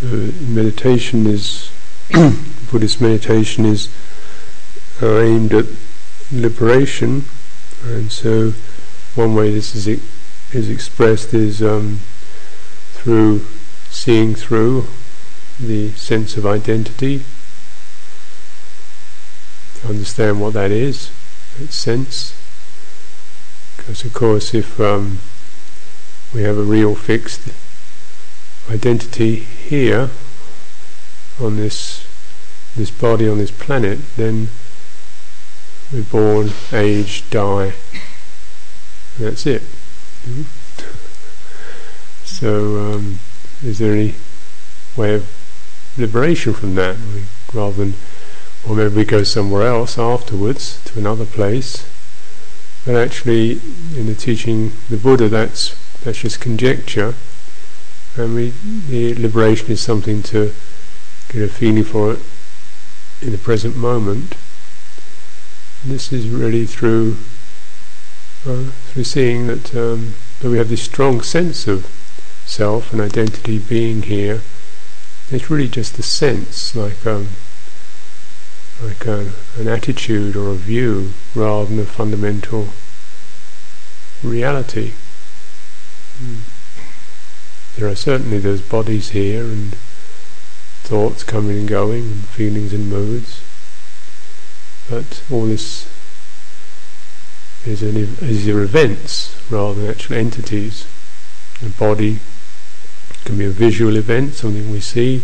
So meditation is Buddhist meditation is uh, aimed at liberation, and so one way this is is expressed is um, through seeing through the sense of identity, to understand what that is, that sense. Because of course, if um, we have a real fixed identity here on this this body on this planet, then we're born, age, die. That's it. So, um, is there any way of liberation from that? Rather than, or maybe we go somewhere else afterwards to another place. But actually, in the teaching the Buddha, that's that's just conjecture. And we, the liberation is something to get a feeling for it in the present moment. And this is really through uh, through seeing that um, that we have this strong sense of self and identity being here. It's really just a sense, like um, like a, an attitude or a view, rather than a fundamental reality. Mm. There are certainly those bodies here and thoughts coming and going, and feelings and moods, but all this is, an, is events rather than actual entities. The body can be a visual event, something we see,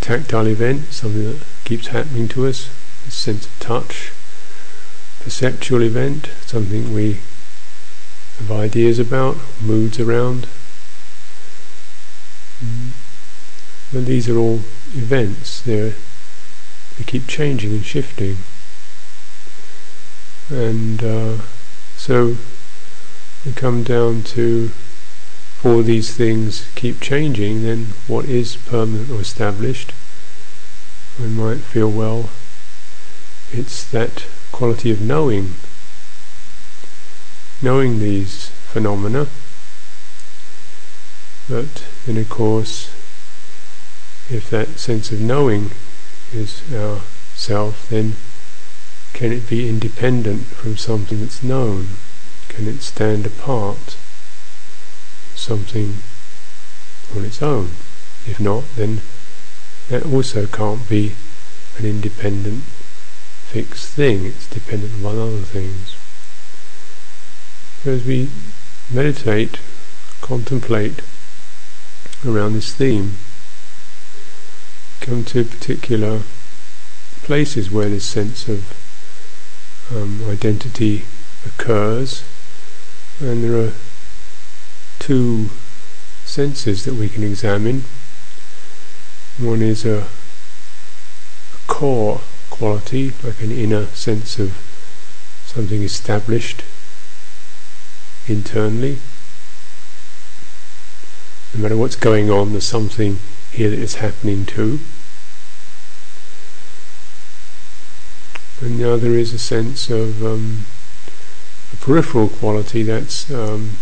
tactile event, something that keeps happening to us, a sense of touch, perceptual event, something we have ideas about, moods around. Mm. And these are all events, They're, they keep changing and shifting. And uh, so we come down to all these things keep changing, then what is permanent or established? We might feel, well, it's that quality of knowing, knowing these phenomena. But then, of course, if that sense of knowing is our self, then can it be independent from something that's known? Can it stand apart? Something on its own? If not, then that also can't be an independent fixed thing, it's dependent on other things. So as we meditate, contemplate around this theme, come to particular places where this sense of um, identity occurs, and there are two senses that we can examine. One is a, a core quality, like an inner sense of something established internally. No matter what's going on, there's something here that is happening too. And now there is a sense of um, a peripheral quality that's um,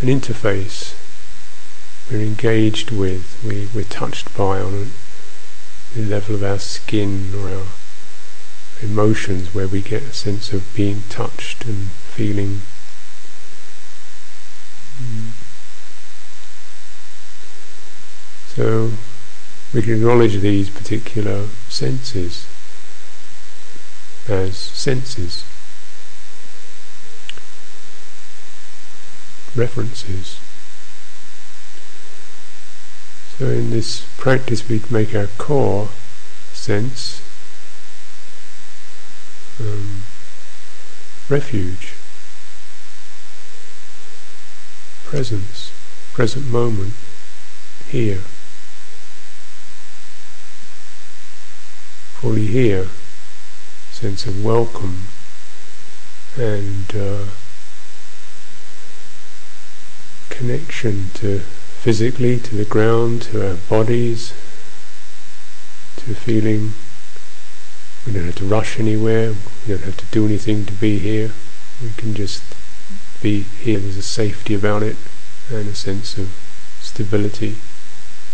an interface we're engaged with, we, we're touched by on the level of our skin or our emotions where we get a sense of being touched and feeling. Mm. So we can acknowledge these particular senses as senses, references. So in this practice we make our core sense um, refuge, presence, present moment, here. fully here, sense of welcome and uh, connection to physically to the ground, to our bodies, to feeling. We don't have to rush anywhere, we don't have to do anything to be here, we can just be here, there's a safety about it and a sense of stability.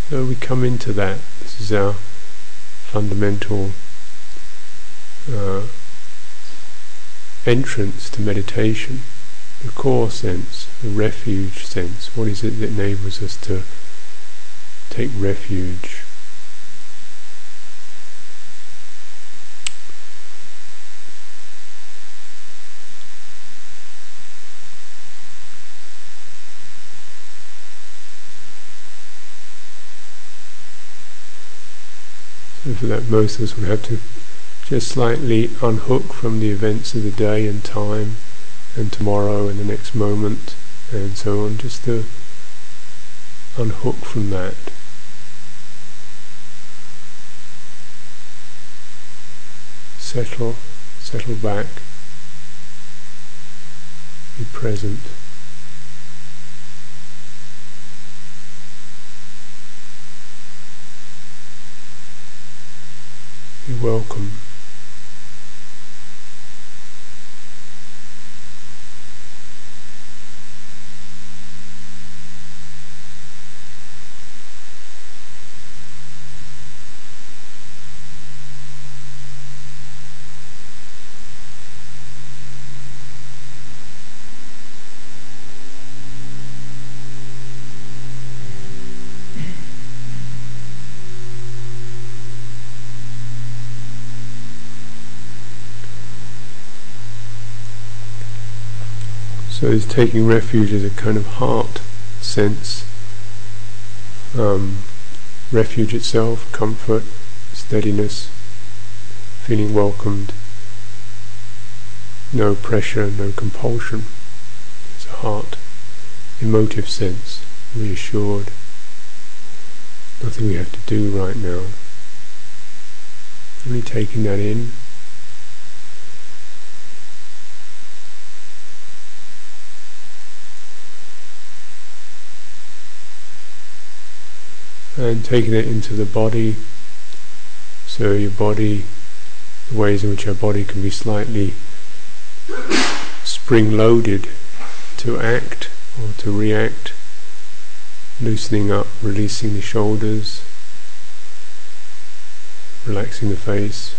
So we come into that. This is our fundamental uh, entrance to meditation, the core sense, the refuge sense. What is it that enables us to take refuge? So for that most of us would have to just slightly unhook from the events of the day and time and tomorrow and the next moment and so on, just to unhook from that. Settle, settle back, be present. Be welcome. So is taking refuge as a kind of heart sense, um, refuge itself, comfort, steadiness, feeling welcomed, no pressure, no compulsion. It's a heart, emotive sense, reassured. Nothing we have to do right now. Only taking that in and taking it into the body. So your body, the ways in which our body can be slightly spring-loaded to act or to react, loosening up, releasing the shoulders, relaxing the face.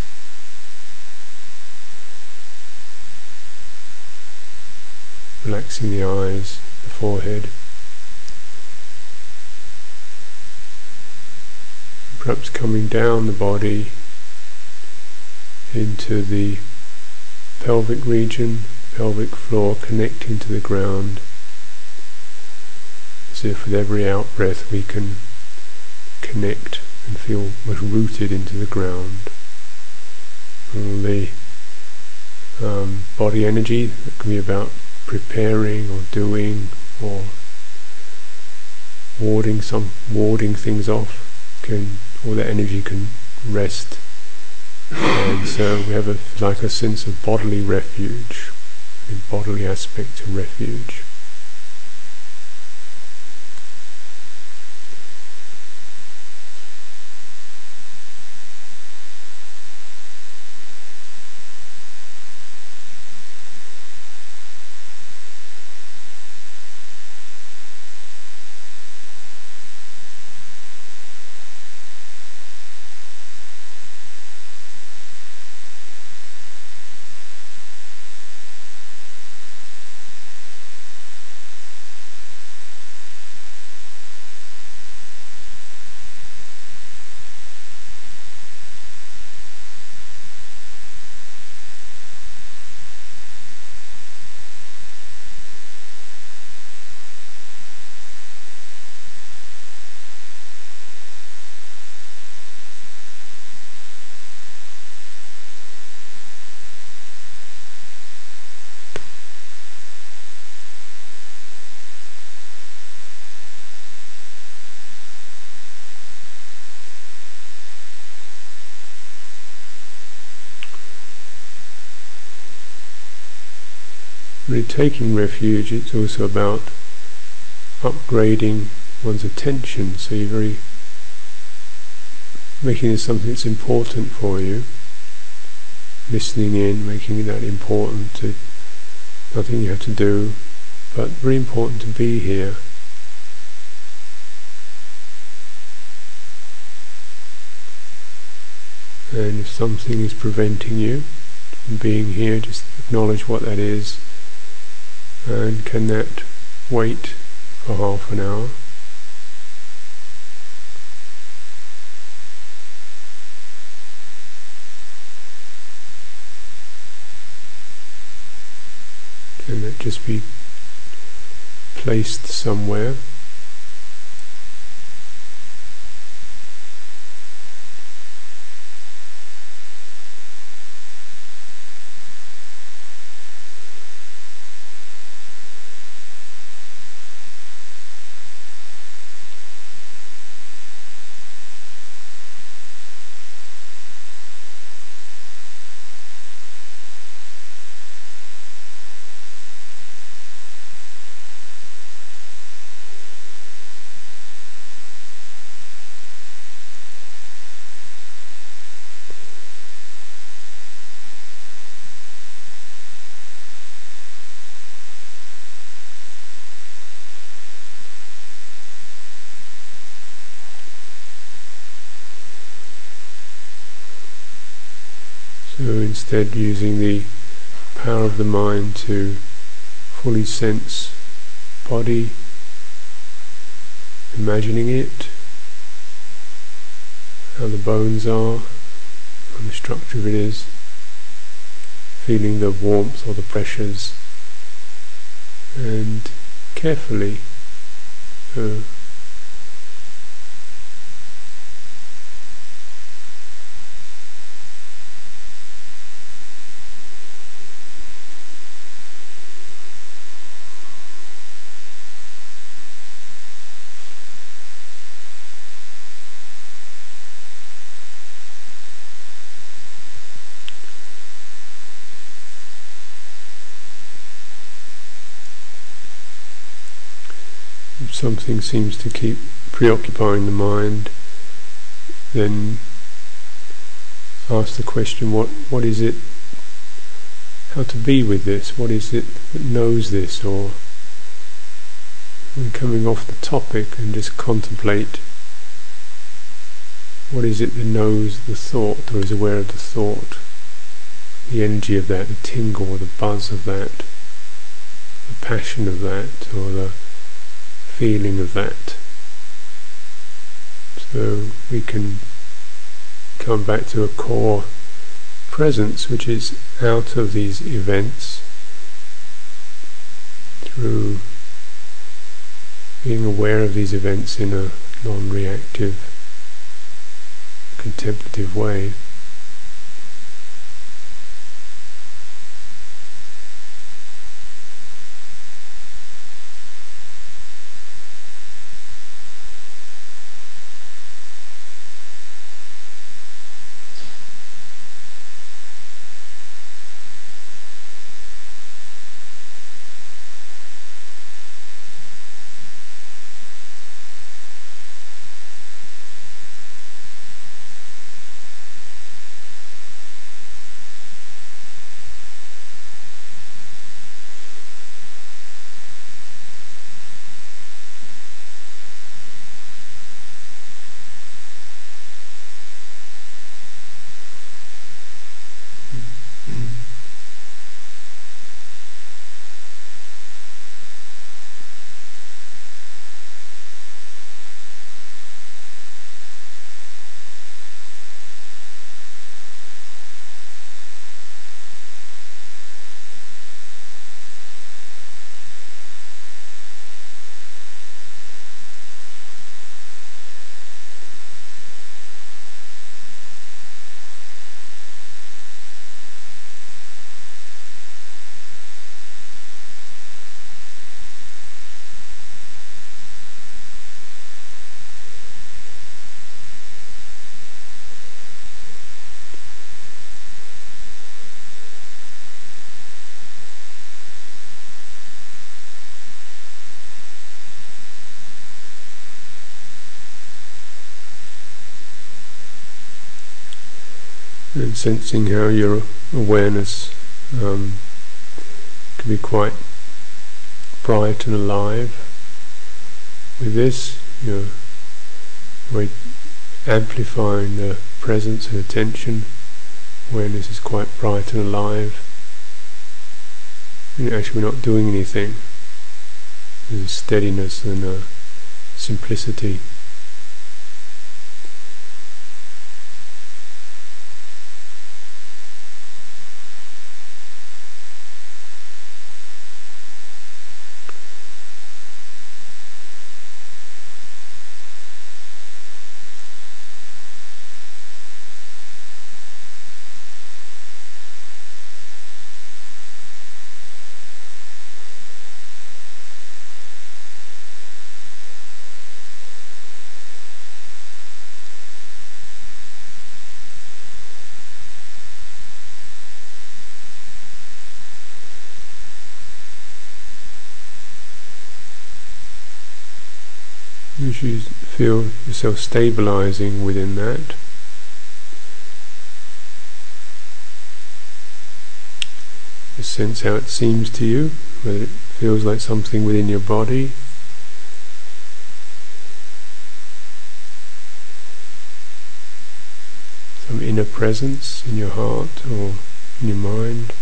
Relaxing the eyes, the forehead. Perhaps coming down the body into the pelvic region, pelvic floor connecting to the ground, as if with every out breath we can connect and feel much rooted into the ground. All the um, body energy that can be about preparing or doing or warding some warding things off can all that energy can rest. And so we have a, like a sense of bodily refuge, a bodily aspect to refuge. taking refuge, it's also about upgrading one's attention. So you're very making this something that's important for you, listening in, making that important to nothing you have to do, but very important to be here. And if something is preventing you from being here, just acknowledge what that is and can that wait for half an hour? Can that just be placed somewhere? So instead using the power of the mind to fully sense body, imagining it, how the bones are, and the structure of it is, feeling the warmth or the pressures, and carefully uh, something seems to keep preoccupying the mind, then ask the question, what, what is it, how to be with this, what is it that knows this, or when coming off the topic and just contemplate what is it that knows the thought or is aware of the thought, the energy of that, the tingle or the buzz of that, the passion of that, or the feeling of that. So we can come back to a core presence which is out of these events through being aware of these events in a non-reactive contemplative way. And sensing how your awareness um, can be quite bright and alive. With this, you're amplifying the presence and attention. Awareness is quite bright and alive. And actually we're not doing anything. There's a steadiness and a simplicity. As you feel yourself stabilizing within that, just sense how it seems to you, whether it feels like something within your body, some inner presence in your heart or in your mind.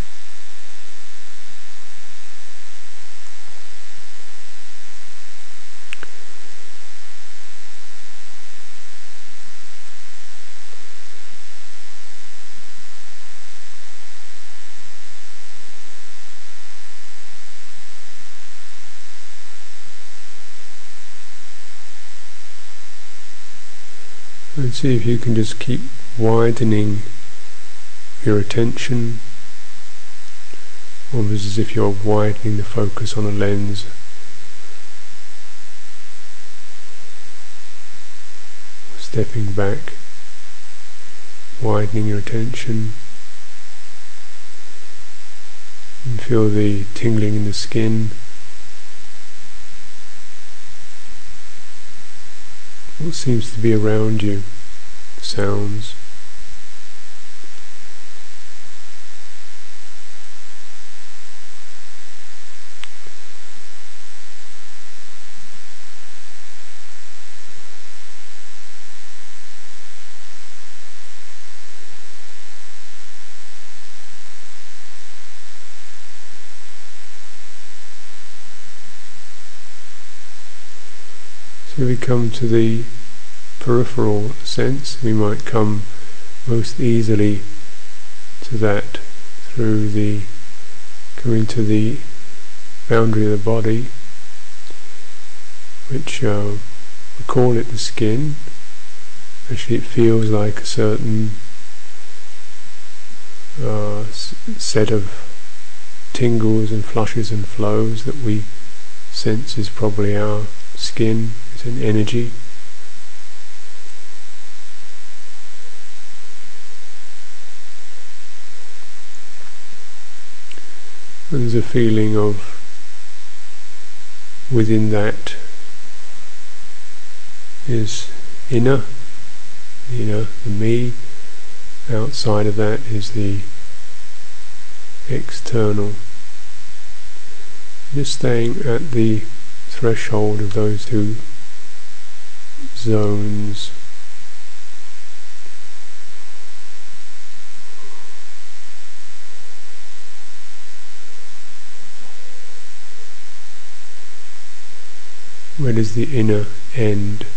And see if you can just keep widening your attention, almost as if you're widening the focus on a lens. Stepping back, widening your attention, and feel the tingling in the skin. What seems to be around you, sounds. So we come to the peripheral sense, we might come most easily to that through the coming to the boundary of the body, which uh, we call it the skin. Actually, it feels like a certain uh, set of tingles and flushes and flows that we sense is probably our skin it's an energy. And there's a feeling of within that is inner, you know, the me. Outside of that is the external. Just staying at the threshold of those two zones Where does the inner end?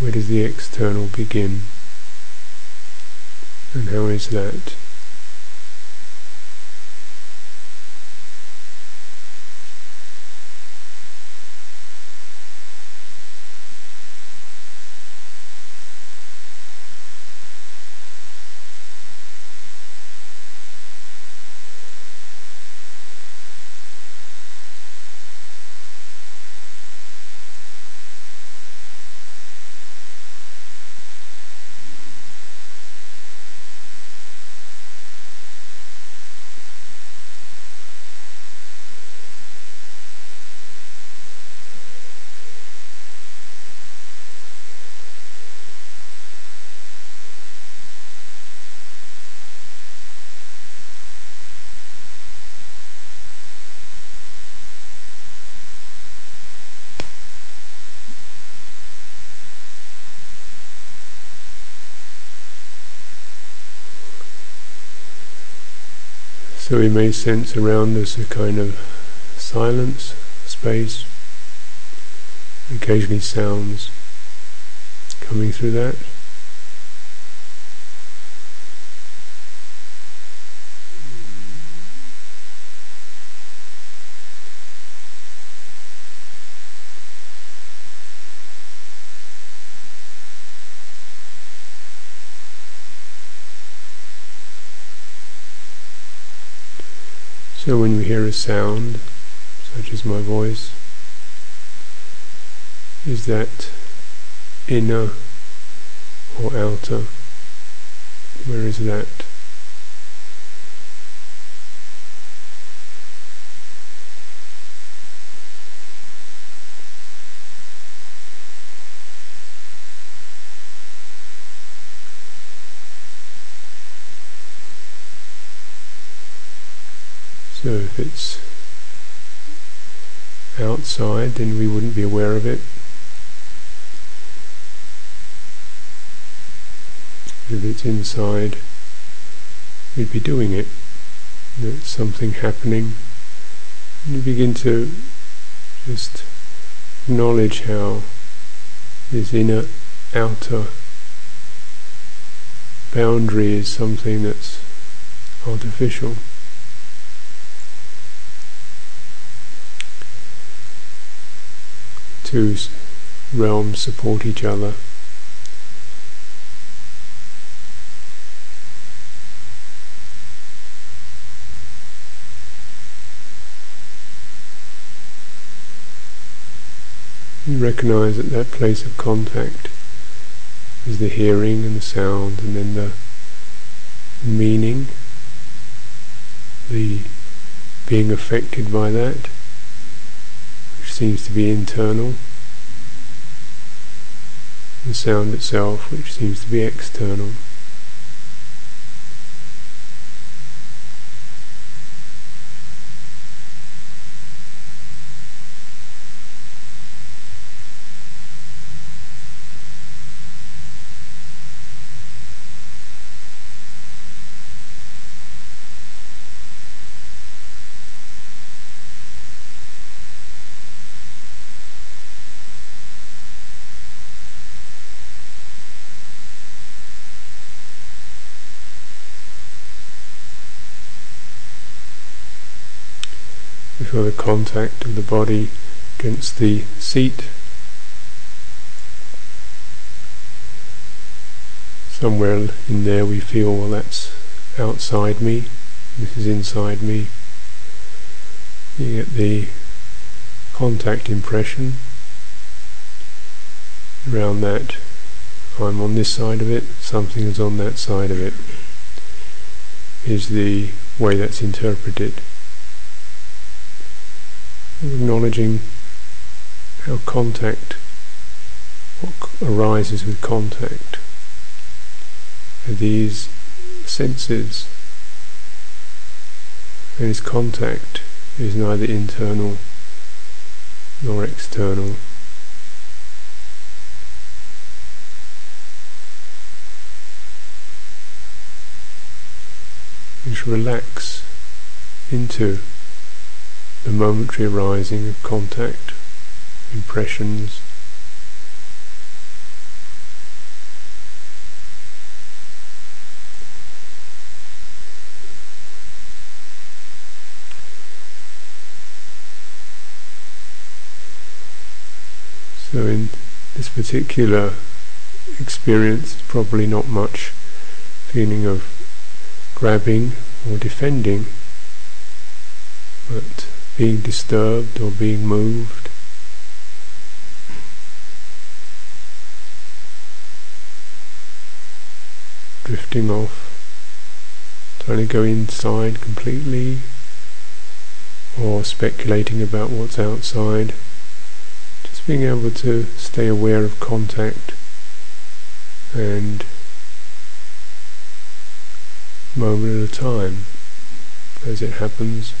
Where does the external begin? And how is that? So we may sense around us a kind of silence, space, occasionally sounds coming through that. So when we hear a sound, such as my voice, is that inner or outer? Where is that? So if it's outside, then we wouldn't be aware of it. If it's inside, we'd be doing it. There's something happening. You begin to just acknowledge how this inner, outer boundary is something that's artificial. Two realms support each other. You recognize that that place of contact is the hearing and the sound and then the meaning, the being affected by that seems to be internal. The sound itself, which seems to be external. Feel the contact of the body against the seat. Somewhere in there we feel, well that's outside me, this is inside me. You get the contact impression around that. I'm on this side of it, something is on that side of it, is the way that's interpreted acknowledging how contact, what arises with contact, are these senses, and his contact is neither internal nor external. Just relax into the momentary arising of contact, impressions, So in this particular experience, probably not much feeling of grabbing or defending, but being disturbed or being moved. Drifting off, trying to go inside completely, or speculating about what's outside. Just being able to stay aware of contact and moment at a time as it happens.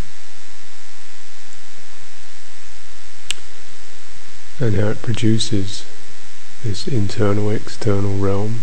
And how it produces this internal external realm.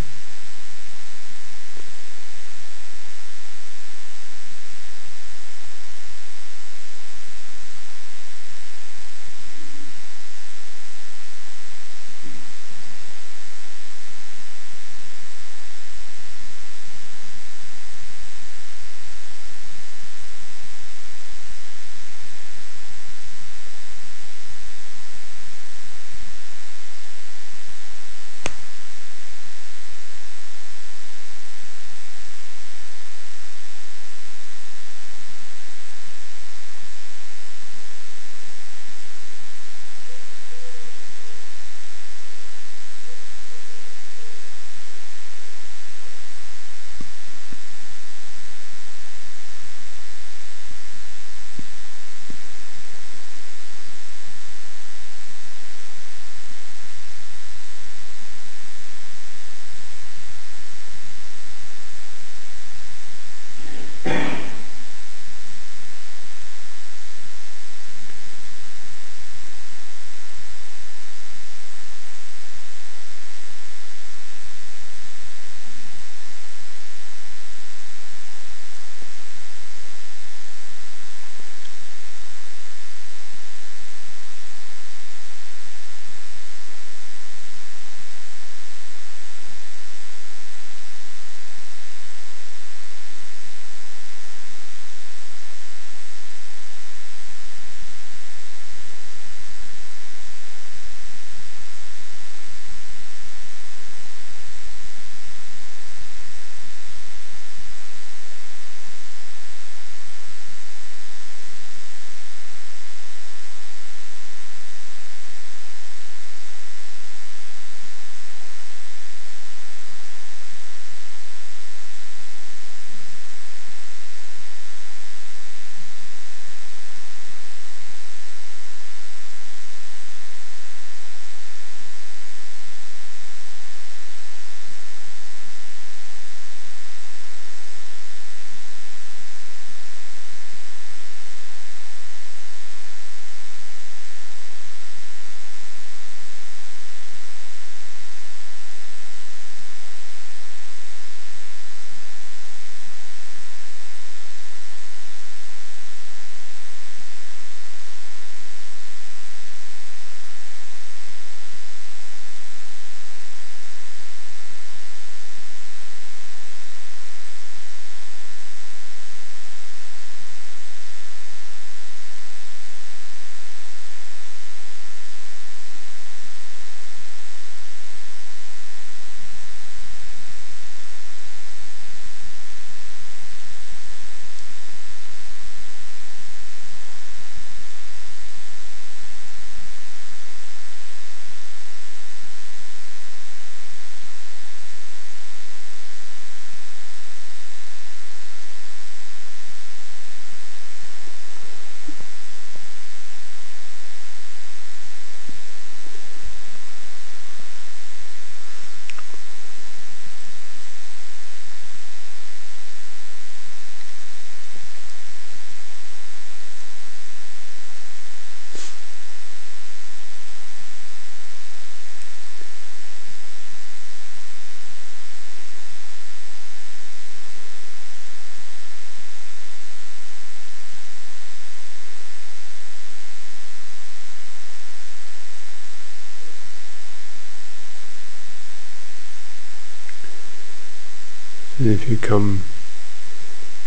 And if you come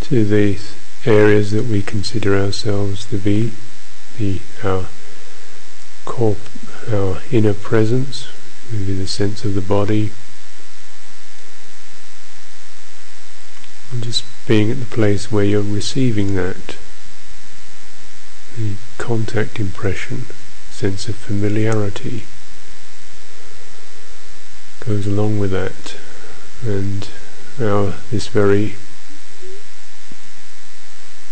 to these areas that we consider ourselves to be, the our core, our inner presence, maybe the sense of the body, and just being at the place where you're receiving that, the contact impression, sense of familiarity goes along with that, and now, this very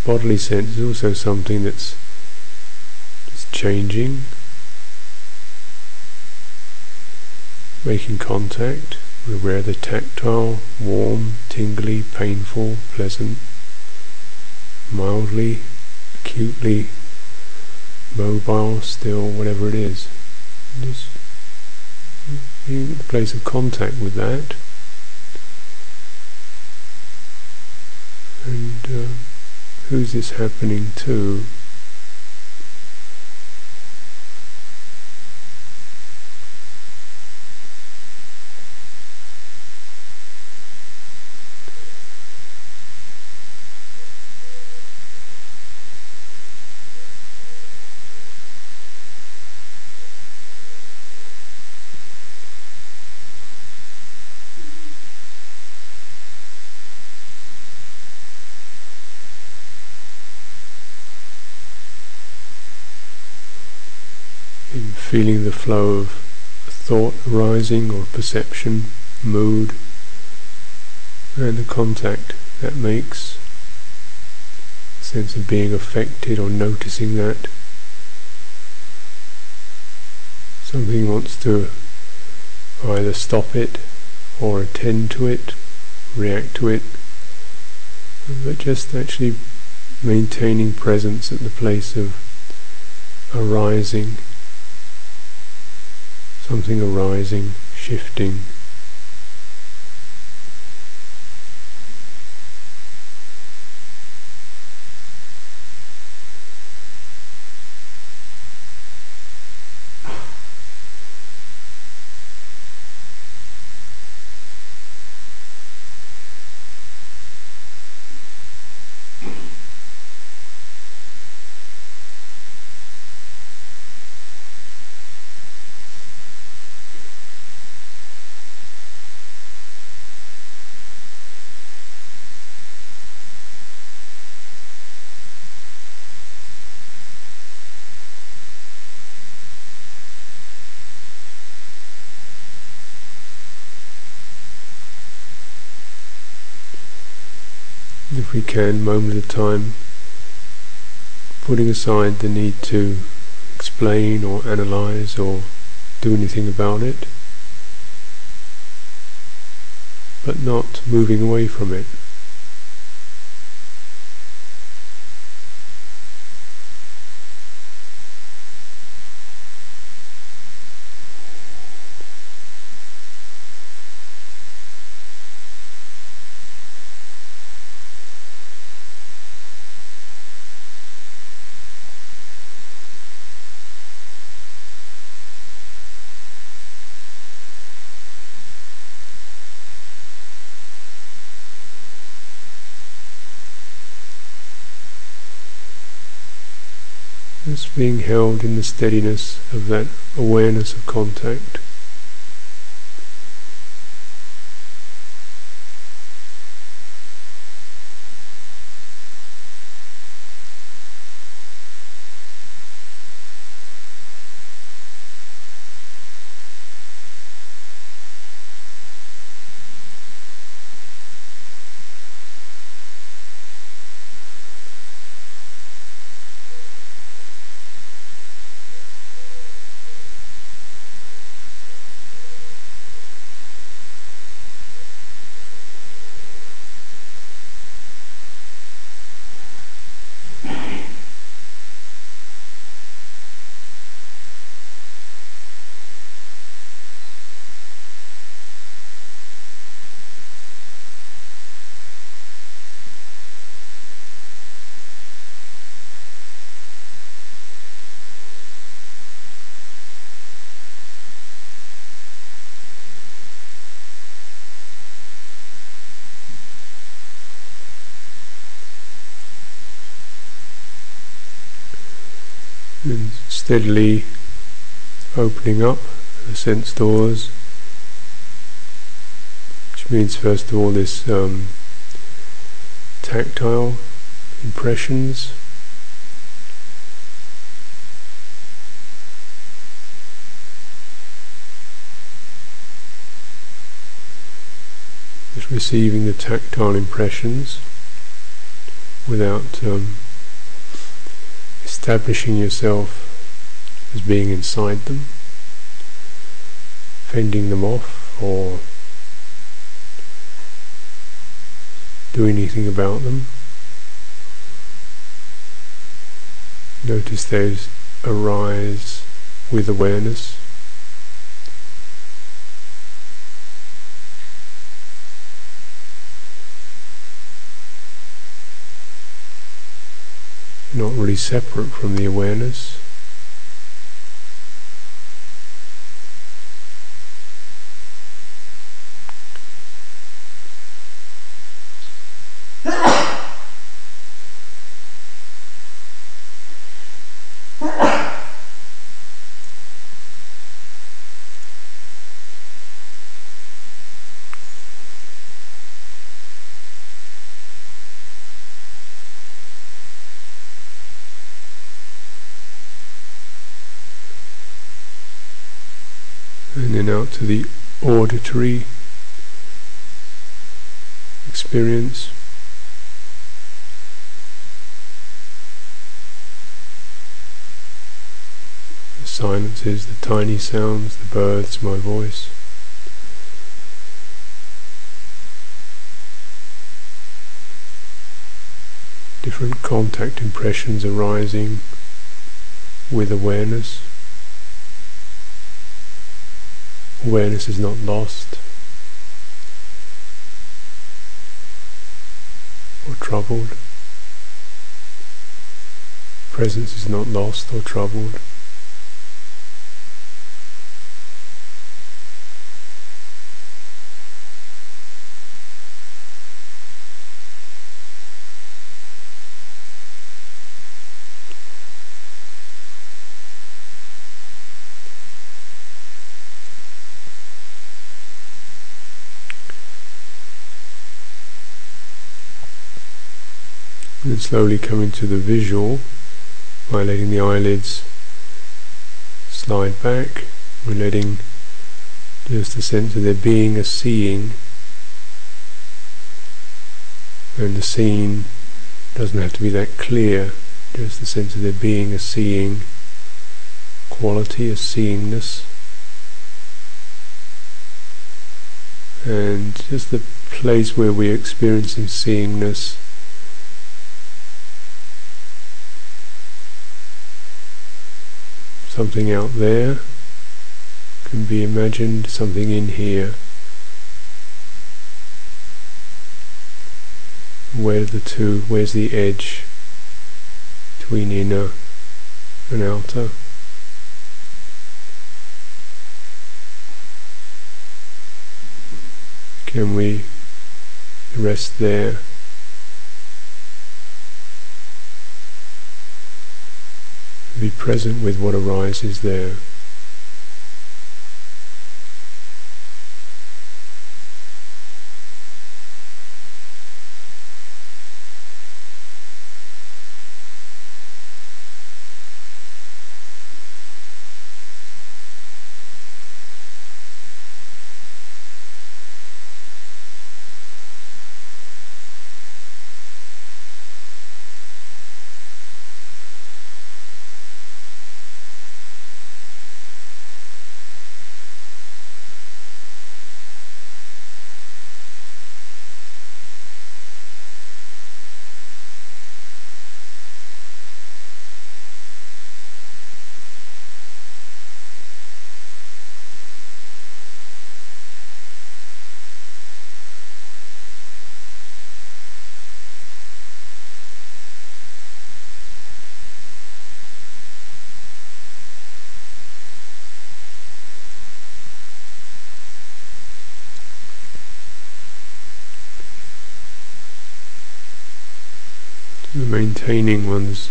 bodily sense is also something that's changing, making contact. We're aware the tactile, warm, tingly, painful, pleasant, mildly, acutely, mobile, still, whatever it is. Just being the place of contact with that. And uh, who's this happening to? Feeling the flow of thought arising or perception, mood, and the contact that makes, sense of being affected or noticing that. Something wants to either stop it or attend to it, react to it, but just actually maintaining presence at the place of arising, something arising, shifting. If we can, moment at a time, putting aside the need to explain or analyze or do anything about it, but not moving away from it. Just being held in the steadiness of that awareness of contact. and steadily opening up the sense doors, which means first of all this um, tactile impressions. Just receiving the tactile impressions without um, establishing yourself as being inside them, fending them off or do anything about them. Notice those arise with awareness. not really separate from the awareness. and then out to the auditory experience. The silences, the tiny sounds, the birds, my voice. different contact impressions arising with awareness. Awareness is not lost or troubled. Presence is not lost or troubled. Slowly coming to the visual by letting the eyelids slide back, we're letting just the sense of there being a seeing. And the scene doesn't have to be that clear, just the sense of there being a seeing quality, a seeingness and just the place where we're experiencing seeingness something out there can be imagined, something in here. Where the two, where's the edge between inner and outer? Can we rest there? Be present with what arises there. Maintaining one's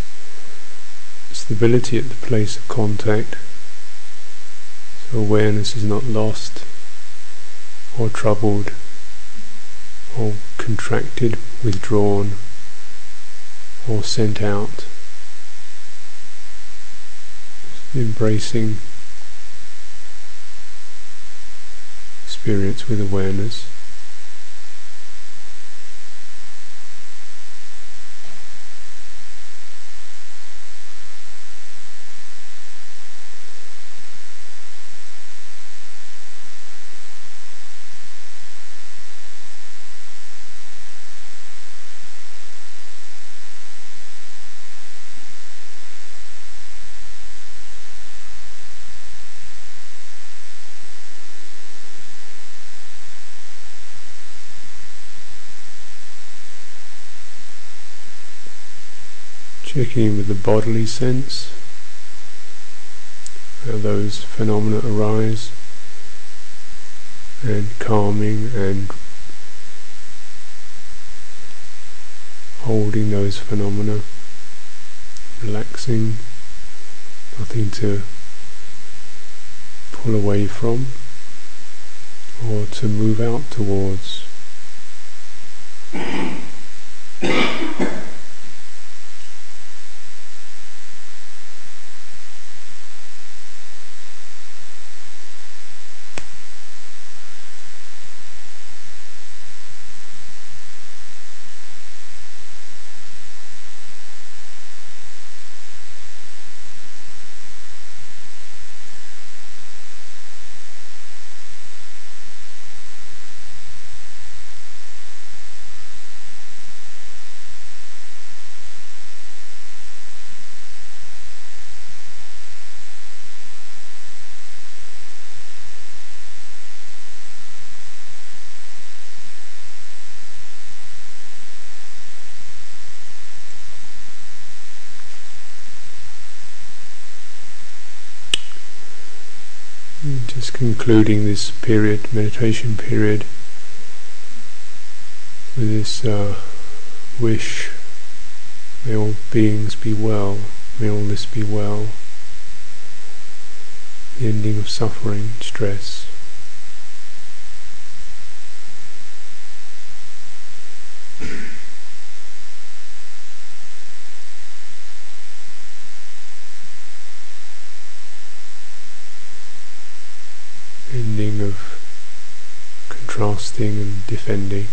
stability at the place of contact so awareness is not lost or troubled or contracted, withdrawn or sent out. embracing experience with awareness. Checking in with the bodily sense, how those phenomena arise, and calming and holding those phenomena, relaxing, nothing to pull away from or to move out towards. Concluding this period, meditation period, with this uh, wish, may all beings be well, may all this be well, the ending of suffering, stress. And defending.